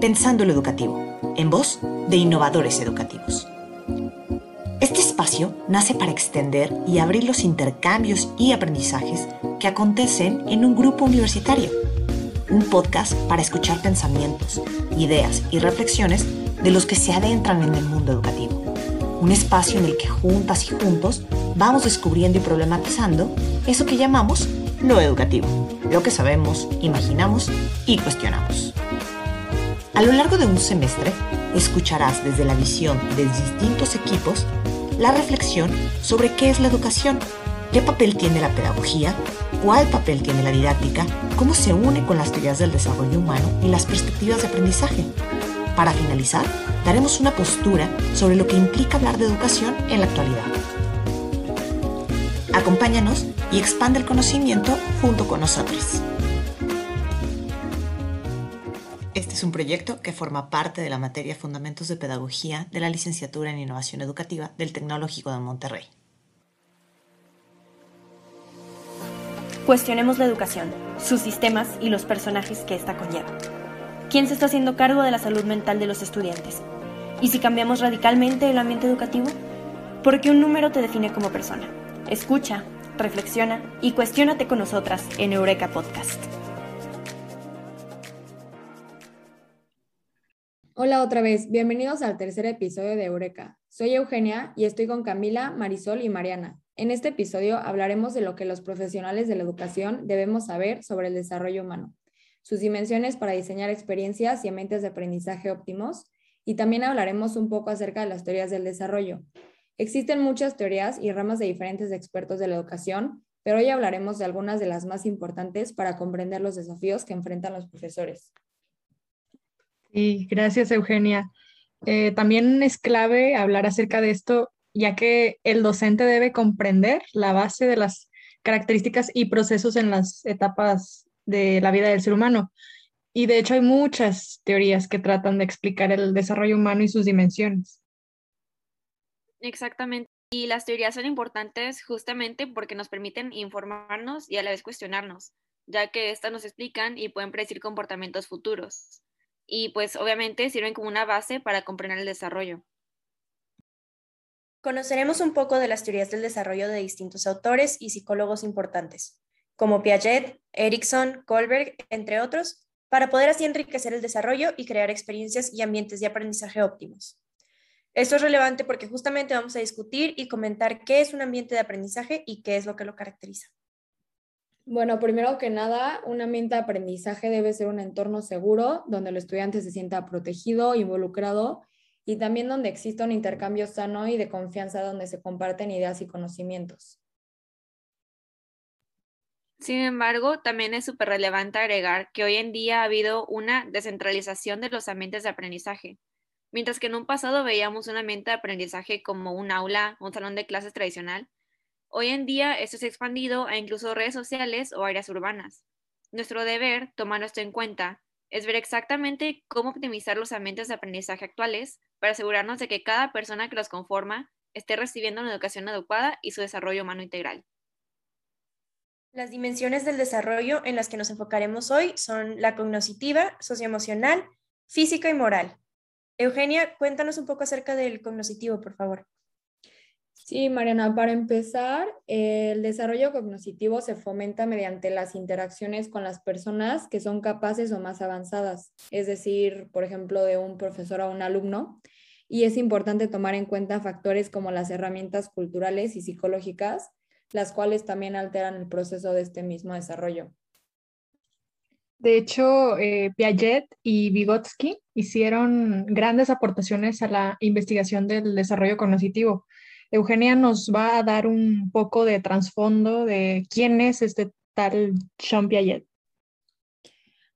Pensando lo Educativo, en voz de innovadores educativos. Este espacio nace para extender y abrir los intercambios y aprendizajes que acontecen en un grupo universitario. Un podcast para escuchar pensamientos, ideas y reflexiones de los que se adentran en el mundo educativo. Un espacio en el que juntas y juntos vamos descubriendo y problematizando eso que llamamos lo educativo, lo que sabemos, imaginamos y cuestionamos. A lo largo de un semestre, escucharás desde la visión de distintos equipos la reflexión sobre qué es la educación, qué papel tiene la pedagogía, cuál papel tiene la didáctica, cómo se une con las teorías del desarrollo humano y las perspectivas de aprendizaje. Para finalizar, daremos una postura sobre lo que implica hablar de educación en la actualidad. Acompáñanos y expande el conocimiento junto con nosotros. Es un proyecto que forma parte de la materia Fundamentos de Pedagogía de la Licenciatura en Innovación Educativa del Tecnológico de Monterrey. Cuestionemos la educación, sus sistemas y los personajes que ésta conlleva. ¿Quién se está haciendo cargo de la salud mental de los estudiantes? ¿Y si cambiamos radicalmente el ambiente educativo? Porque un número te define como persona. Escucha, reflexiona y cuestiónate con nosotras en Eureka Podcast. Hola otra vez, bienvenidos al tercer episodio de Eureka. Soy Eugenia y estoy con Camila, Marisol y Mariana. En este episodio hablaremos de lo que los profesionales de la educación debemos saber sobre el desarrollo humano, sus dimensiones para diseñar experiencias y ambientes de aprendizaje óptimos, y también hablaremos un poco acerca de las teorías del desarrollo, Existen muchas teorías y ramas de diferentes expertos de la educación, pero hoy hablaremos de algunas de las más importantes para comprender los desafíos que enfrentan los profesores. Sí, gracias Eugenia. Eh, también es clave hablar acerca de esto, ya que el docente debe comprender la base de las características y procesos en las etapas de la vida del ser humano. Y de hecho hay muchas teorías que tratan de explicar el desarrollo humano y sus dimensiones. Exactamente. Y las teorías son importantes justamente porque nos permiten informarnos y a la vez cuestionarnos, ya que éstas nos explican y pueden predecir comportamientos futuros. Y pues obviamente sirven como una base para comprender el desarrollo. Conoceremos un poco de las teorías del desarrollo de distintos autores y psicólogos importantes, como Piaget, Erickson, Kohlberg, entre otros, para poder así enriquecer el desarrollo y crear experiencias y ambientes de aprendizaje óptimos. Esto es relevante porque justamente vamos a discutir y comentar qué es un ambiente de aprendizaje y qué es lo que lo caracteriza. Bueno, primero que nada, un ambiente de aprendizaje debe ser un entorno seguro donde el estudiante se sienta protegido, involucrado y también donde exista un intercambio sano y de confianza donde se comparten ideas y conocimientos. Sin embargo, también es súper relevante agregar que hoy en día ha habido una descentralización de los ambientes de aprendizaje. Mientras que en un pasado veíamos un ambiente de aprendizaje como un aula, un salón de clases tradicional, hoy en día esto se ha expandido a incluso redes sociales o áreas urbanas. Nuestro deber, tomando esto en cuenta, es ver exactamente cómo optimizar los ambientes de aprendizaje actuales para asegurarnos de que cada persona que los conforma esté recibiendo una educación adecuada y su desarrollo humano integral. Las dimensiones del desarrollo en las que nos enfocaremos hoy son la cognitiva, socioemocional, física y moral. Eugenia, cuéntanos un poco acerca del cognoscitivo, por favor. Sí, Mariana, para empezar, el desarrollo cognitivo se fomenta mediante las interacciones con las personas que son capaces o más avanzadas, es decir, por ejemplo, de un profesor a un alumno, y es importante tomar en cuenta factores como las herramientas culturales y psicológicas, las cuales también alteran el proceso de este mismo desarrollo. De hecho, eh, Piaget y Vygotsky hicieron grandes aportaciones a la investigación del desarrollo cognitivo. Eugenia nos va a dar un poco de trasfondo de quién es este tal Jean Piaget.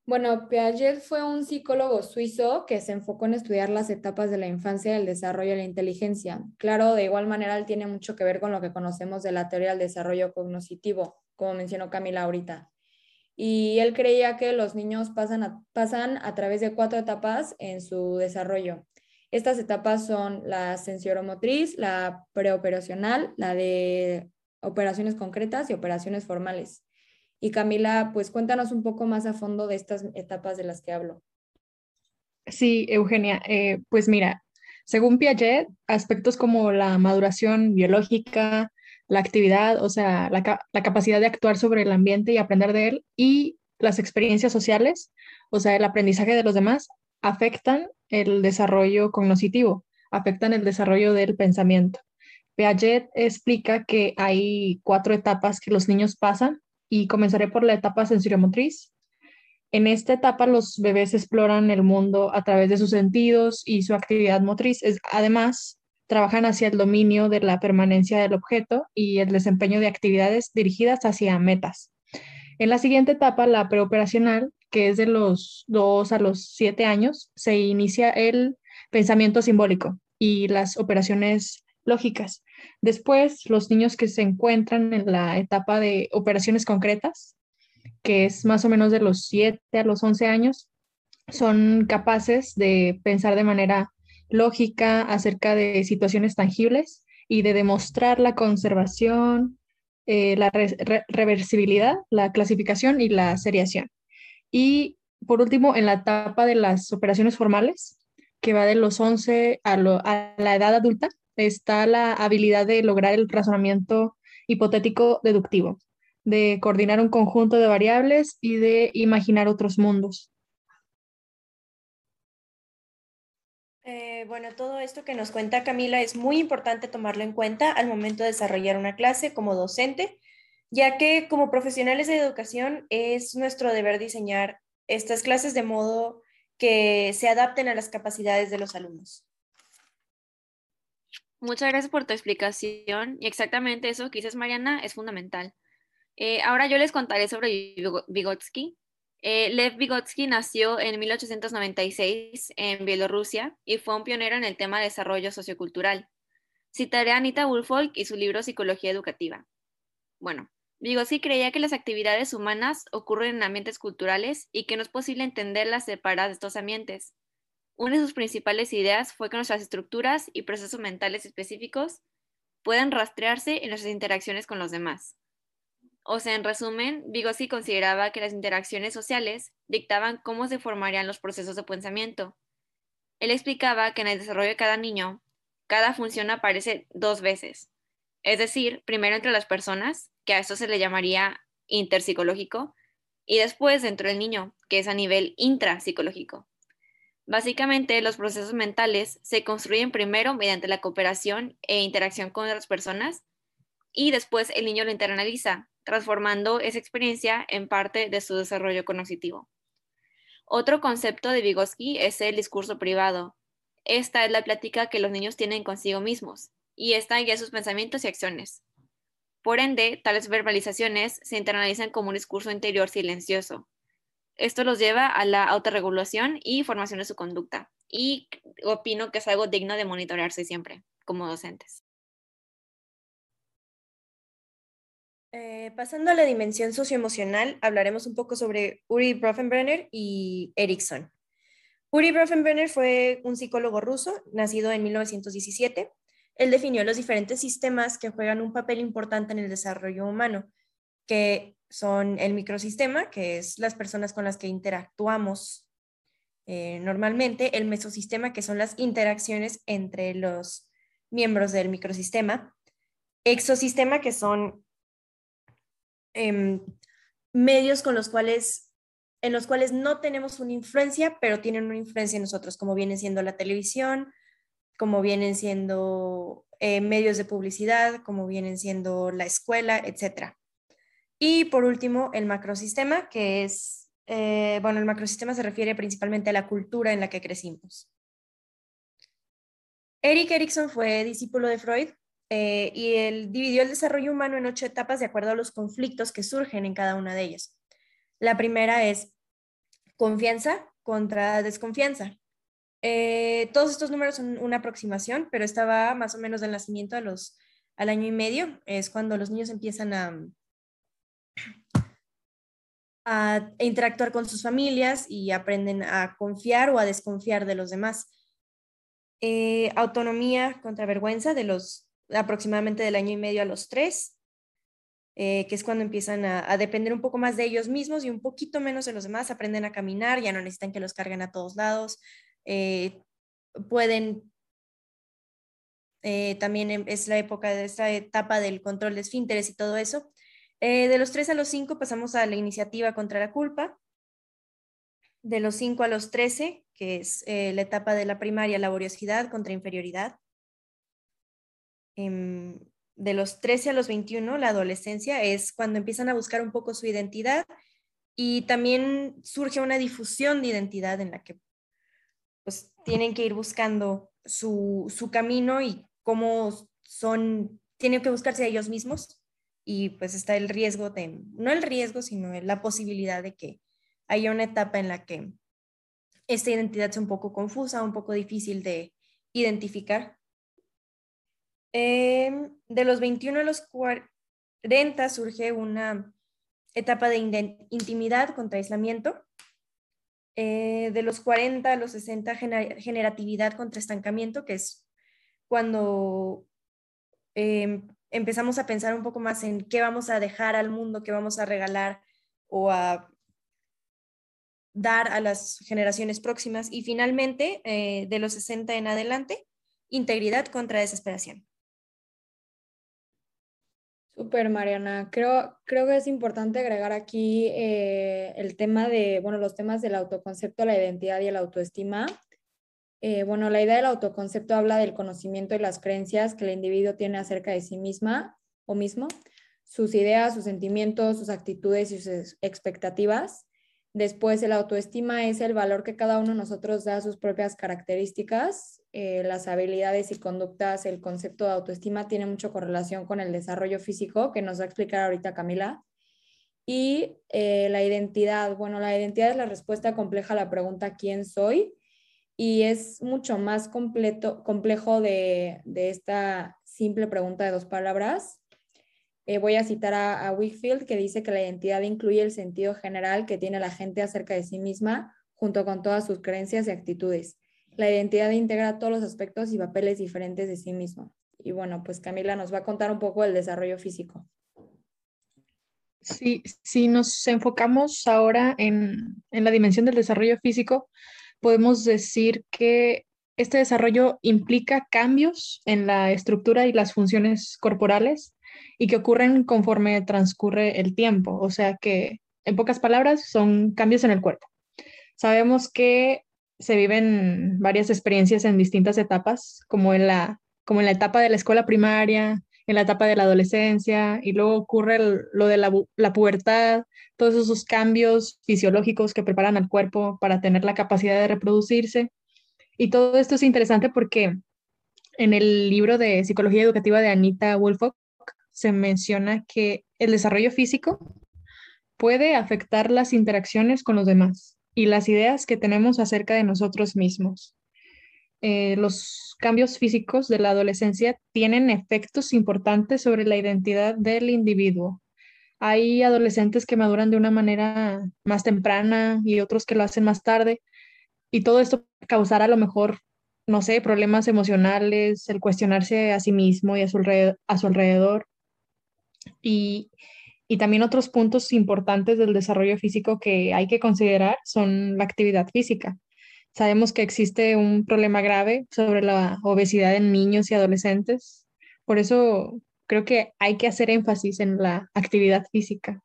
Bueno, Piaget fue un psicólogo suizo que se enfocó en estudiar las etapas de la infancia el desarrollo de la inteligencia. Claro, de igual manera, él tiene mucho que ver con lo que conocemos de la teoría del desarrollo cognitivo, como mencionó Camila ahorita y él creía que los niños pasan pasan a través de cuatro etapas en su desarrollo. Estas etapas son la sensoromotriz, la preoperacional, la de operaciones concretas y operaciones formales. Y Camila, pues cuéntanos un poco más a fondo de estas etapas de las que hablo. Sí, Eugenia, eh, pues mira, según Piaget, aspectos como la maduración biológica, la actividad, o sea, la, la capacidad de actuar sobre el ambiente y aprender de él, y las experiencias sociales, o sea, el aprendizaje de los demás, afectan el desarrollo cognitivo, afectan el desarrollo del pensamiento. Piaget explica que hay cuatro etapas que los niños pasan y comenzaré por la etapa sensoriomotriz. En esta etapa los bebés exploran el mundo a través de sus sentidos y su actividad motriz. además, trabajan hacia el dominio de la permanencia del objeto y el desempeño de actividades dirigidas hacia metas. En la siguiente etapa, la preoperacional, que es de los 2 a los 7 años, se inicia el pensamiento simbólico y las operaciones lógicas. Después, los niños que se encuentran en la etapa de operaciones concretas, que es más o menos de los 7 a los 11 años, son capaces de pensar de manera lógica acerca de situaciones tangibles y de demostrar la conservación, eh, la reversibilidad, la clasificación y la seriación. Y por último, en la etapa de las operaciones formales, que va de los 11 a, la edad adulta, está la habilidad de lograr el razonamiento hipotético deductivo, de coordinar un conjunto de variables y de imaginar otros mundos. Eh, bueno, todo esto que nos cuenta Camila es muy importante tomarlo en cuenta al momento de desarrollar una clase como docente, ya que como profesionales de educación es nuestro deber diseñar estas clases de modo que se adapten a las capacidades de los alumnos. Muchas gracias por tu explicación y exactamente eso que dices, Mariana, es fundamental. Eh, ahora yo les contaré sobre Vygotsky. Eh, Lev Vygotsky nació en 1896 en Bielorrusia y fue un pionero en el tema de desarrollo sociocultural. Citaré a Anita Woolfolk y su libro Psicología Educativa. Bueno, Vygotsky creía que las actividades humanas ocurren en ambientes culturales y que no es posible entenderlas separadas de estos ambientes. Una de sus principales ideas fue que nuestras estructuras y procesos mentales específicos pueden rastrearse en nuestras interacciones con los demás. O sea, en resumen, Vygotsky consideraba que las interacciones sociales dictaban cómo se formarían los procesos de pensamiento. Él explicaba que en el desarrollo de cada niño, cada función aparece dos veces. Es decir, primero entre las personas, que a eso se le llamaría interpsicológico, y después dentro del niño, que es a nivel intrapsicológico. Básicamente, los procesos mentales se construyen primero mediante la cooperación e interacción con otras personas y después el niño lo internaliza, transformando esa experiencia en parte de su desarrollo cognitivo. Otro concepto de Vygotsky es el discurso privado. Esta es la plática que los niños tienen consigo mismos y esta guía sus pensamientos y acciones. Por ende, tales verbalizaciones se internalizan como un discurso interior silencioso, esto los lleva a la autorregulación y formación de su conducta. Y opino que es algo digno de monitorearse siempre como docentes. Eh, pasando a la dimensión socioemocional, hablaremos un poco sobre Uri Brofenbrenner y Erickson. Uri Brofenbrenner fue un psicólogo ruso, nacido en 1917. Él definió los diferentes sistemas que juegan un papel importante en el desarrollo humano, que son el microsistema, que es las personas con las que interactuamos eh, normalmente, el mesosistema, que son las interacciones entre los miembros del microsistema, exosistema, que son em, medios con los cuales en los cuales no tenemos una influencia, pero tienen una influencia en nosotros, como viene siendo la televisión, como vienen siendo eh, medios de publicidad, como vienen siendo la escuela, etcétera. Y por último, el macrosistema, que es, eh, bueno, el macrosistema se refiere principalmente a la cultura en la que crecimos. Eric Erikson fue discípulo de Freud eh, y él dividió el desarrollo humano en ocho etapas de acuerdo a los conflictos que surgen en cada una de ellas. La primera es confianza contra desconfianza. Eh, todos estos números son una aproximación, pero estaba más o menos del nacimiento a los, al año y medio. Es cuando los niños empiezan a, a interactuar con sus familias y aprenden a confiar o a desconfiar de los demás. Eh, autonomía contra vergüenza de los aproximadamente del año y medio a los tres, eh, que es cuando empiezan a, depender un poco más de ellos mismos y un poquito menos de los demás, aprenden a caminar, ya no necesitan que los carguen a todos lados, eh, pueden, eh, también em, es la época de esta etapa del control de esfínteres y todo eso. de los 3 a los 5 pasamos a la iniciativa contra la culpa. De los 5 a los 13, que es la etapa de la primaria, laboriosidad contra inferioridad. Em, de los 13 a los 21, la adolescencia, es cuando empiezan a buscar un poco su identidad y también surge una difusión de identidad en la que tienen que ir buscando su, su camino y cómo son, tienen que buscarse a ellos mismos y pues está el riesgo de, no el riesgo, sino la posibilidad de que haya una etapa en la que esta identidad sea un poco confusa, un poco difícil de identificar Em, de los 21 a los 40 surge una etapa de intimidad contra aislamiento. Eh, de los 40 a los 60, generatividad contra estancamiento, que es cuando em, empezamos a pensar un poco más en qué vamos a dejar al mundo, qué vamos a regalar o a dar a las generaciones próximas. Y finalmente, eh, de los 60 en adelante, integridad contra desesperación. Super, Mariana. Creo, creo que es importante agregar aquí eh, el tema de, bueno, los temas del autoconcepto, la identidad y la autoestima. Eh, bueno, la idea del autoconcepto habla del conocimiento y las creencias que el individuo tiene acerca de sí misma o mismo, sus ideas, sus sentimientos, sus actitudes y sus expectativas. Después, el autoestima es el valor que cada uno de nosotros da a sus propias características, eh, las habilidades y conductas. El concepto de autoestima tiene mucho correlación con el desarrollo físico, que nos va a explicar ahorita Camila. Y eh, la identidad. Bueno, la identidad es la respuesta compleja a la pregunta ¿quién soy? Y es mucho más completo, complejo de, de esta simple pregunta de dos palabras. Eh, voy a citar a, a Wickfield, que dice que la identidad incluye el sentido general que tiene la gente acerca de sí misma, junto con todas sus creencias y actitudes. La identidad integra todos los aspectos y papeles diferentes de sí mismo. Y bueno, pues Camila nos va a contar un poco del desarrollo físico. Sí, si nos enfocamos ahora en, en la dimensión del desarrollo físico, podemos decir que este desarrollo implica cambios en la estructura y las funciones corporales y que ocurren conforme transcurre el tiempo. O sea que, en pocas palabras, son cambios en el cuerpo. Sabemos que se viven varias experiencias en distintas etapas, como en la, como en la etapa de la escuela primaria, en la etapa de la adolescencia, y luego ocurre lo de la, la pubertad, todos esos cambios fisiológicos que preparan al cuerpo para tener la capacidad de reproducirse. Y todo esto es interesante porque en el libro de Psicología Educativa de Anita Woolfolk se menciona que el desarrollo físico puede afectar las interacciones con los demás y las ideas que tenemos acerca de nosotros mismos. Eh, los cambios físicos de la adolescencia tienen efectos importantes sobre la identidad del individuo. Hay adolescentes que maduran de una manera más temprana y otros que lo hacen más tarde. Y todo esto causará a lo mejor, no sé, problemas emocionales, el cuestionarse a sí mismo y a su, a su alrededor, y, también otros puntos importantes del desarrollo físico que hay que considerar son la actividad física. Sabemos que existe un problema grave sobre la obesidad en niños y adolescentes. Por eso creo que hay que hacer énfasis en la actividad física.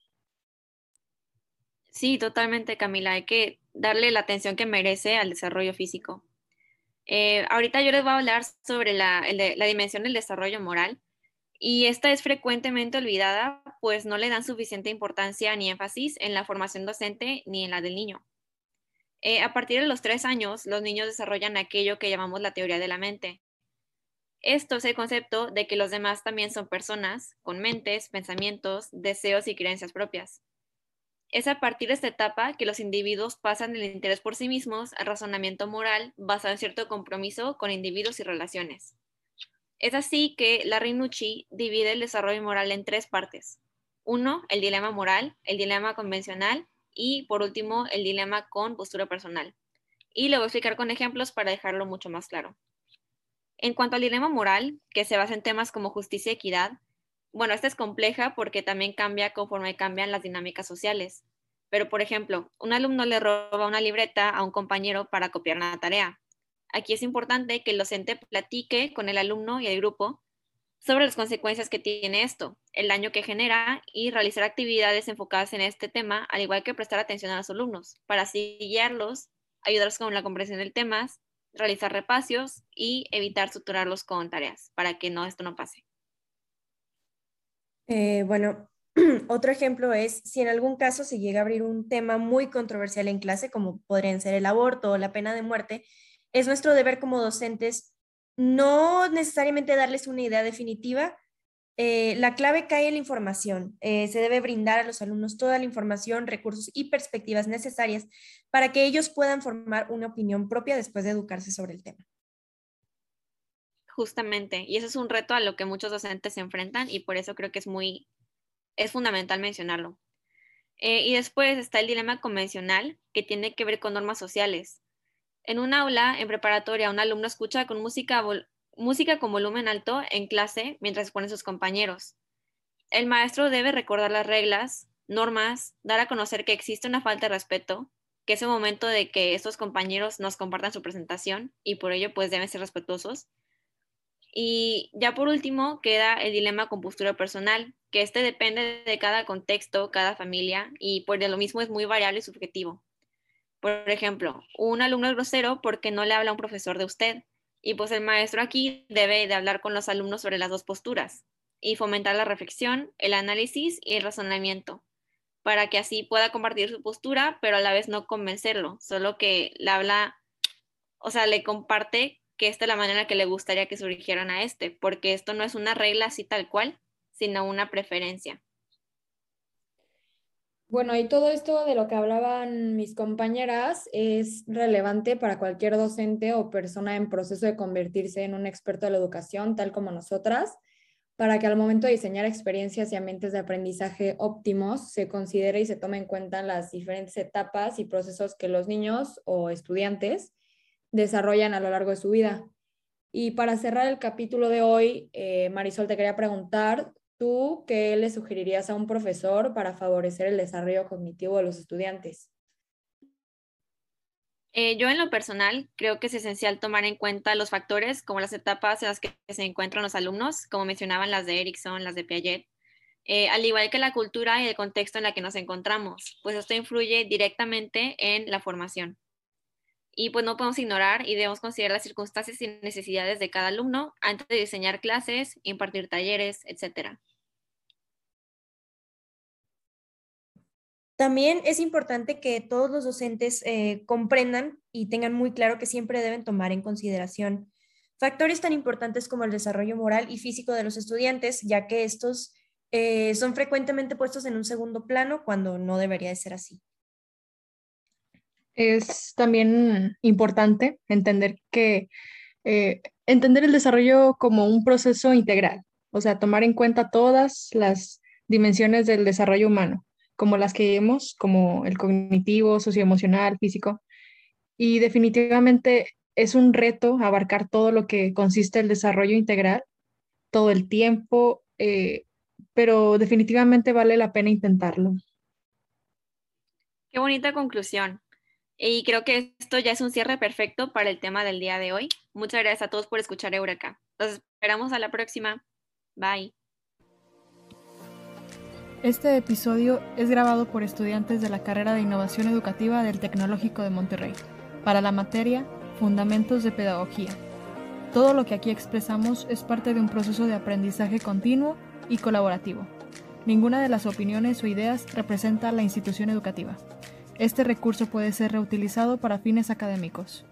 Sí, totalmente, Camila. Hay que darle la atención que merece al desarrollo físico. Eh, ahorita yo les voy a hablar sobre la, la dimensión del desarrollo moral y esta es frecuentemente olvidada, pues no le dan suficiente importancia ni énfasis en la formación docente ni en la del niño. Eh, a partir de los tres años, los niños desarrollan aquello que llamamos la teoría de la mente. Esto es el concepto de que los demás también son personas con mentes, pensamientos, deseos y creencias propias. Es a partir de esta etapa que los individuos pasan del interés por sí mismos al razonamiento moral basado en cierto compromiso con individuos y relaciones. Es así que Larry Nucci divide el desarrollo moral en tres partes. Uno, el dilema moral, el dilema convencional y por último, el dilema con postura personal. Y lo voy a explicar con ejemplos para dejarlo mucho más claro. En cuanto al dilema moral, que se basa en temas como justicia y equidad, bueno, esta es compleja porque también cambia conforme cambian las dinámicas sociales. Pero, por ejemplo, un alumno le roba una libreta a un compañero para copiar una tarea Aquí es importante que el docente platique con el alumno y el grupo sobre las consecuencias que tiene esto, el daño que genera y realizar actividades enfocadas en este tema, al igual que prestar atención a los alumnos, para así guiarlos, ayudarlos con la comprensión del tema, realizar repasos y evitar suturarlos con tareas para que no esto no pase. Eh, bueno, otro ejemplo es si en algún caso se llega a abrir un tema muy controversial en clase, como podrían ser el aborto o la pena de muerte, es nuestro deber como docentes no necesariamente darles una idea definitiva. Eh, la clave cae en la información. Eh, se debe brindar a los alumnos toda la información, recursos y perspectivas necesarias para que ellos puedan formar una opinión propia después de educarse sobre el tema. Justamente, y eso es un reto a lo que muchos docentes se enfrentan y por eso creo que es muy, es fundamental mencionarlo. Eh, y después está el dilema convencional que tiene que ver con normas sociales. En un aula, en preparatoria, un alumno escucha con música, música con volumen alto en clase mientras expone sus compañeros. El maestro debe recordar las reglas, normas, dar a conocer que existe una falta de respeto, que es el momento de que estos compañeros nos compartan su presentación y por ello pues deben ser respetuosos. Y ya por último queda el dilema con postura personal, que este depende de cada contexto, cada familia, y por lo mismo es muy variable y subjetivo. Por ejemplo, un alumno es grosero porque no le habla a un profesor de usted, y pues el maestro aquí debe de hablar con los alumnos sobre las dos posturas y fomentar la reflexión, el análisis y el razonamiento, para que así pueda compartir su postura, pero a la vez no convencerlo, solo que le habla, o sea, le comparte que esta es la manera que le gustaría que surgieran a este, porque esto no es una regla así tal cual, sino una preferencia. Bueno, y todo esto de lo que hablaban mis compañeras es relevante para cualquier docente o persona en proceso de convertirse en un experto de la educación, tal como nosotras, para que al momento de diseñar experiencias y ambientes de aprendizaje óptimos se considere y se tome en cuenta las diferentes etapas y procesos que los niños o estudiantes desarrollan a lo largo de su vida. Y para cerrar el capítulo de hoy, eh, Marisol, te quería preguntar, ¿tú qué le sugerirías a un profesor para favorecer el desarrollo cognitivo de los estudiantes? Eh, yo en lo personal creo que es esencial tomar en cuenta los factores como las etapas en las que se encuentran los alumnos, como mencionaban las de Erickson, las de Piaget, eh, al igual que la cultura y el contexto en la que nos encontramos, pues esto influye directamente en la formación y pues no podemos ignorar y debemos considerar las circunstancias y necesidades de cada alumno antes de diseñar clases, impartir talleres, etc. También es importante que todos los docentes eh, comprendan y tengan muy claro que siempre deben tomar en consideración factores tan importantes como el desarrollo moral y físico de los estudiantes, ya que estos eh, son frecuentemente puestos en un segundo plano cuando no debería de ser así. Es también importante entender que eh, entender el desarrollo como un proceso integral, o sea, tomar en cuenta todas las dimensiones del desarrollo humano, como las que vemos, como el cognitivo, socioemocional, físico. Y definitivamente es un reto abarcar todo lo que consiste el desarrollo integral, todo el tiempo, eh, pero definitivamente vale la pena intentarlo. Qué bonita conclusión. Y creo que esto ya es un cierre perfecto para el tema del día de hoy. Muchas gracias a todos por escuchar Eureka. Los esperamos a la próxima. Bye. Este episodio es grabado por estudiantes de la carrera de Innovación Educativa del Tecnológico de Monterrey, para la materia Fundamentos de Pedagogía. Todo lo que aquí expresamos es parte de un proceso de aprendizaje continuo y colaborativo. Ninguna de las opiniones o ideas representa la institución educativa. Este recurso puede ser reutilizado para fines académicos.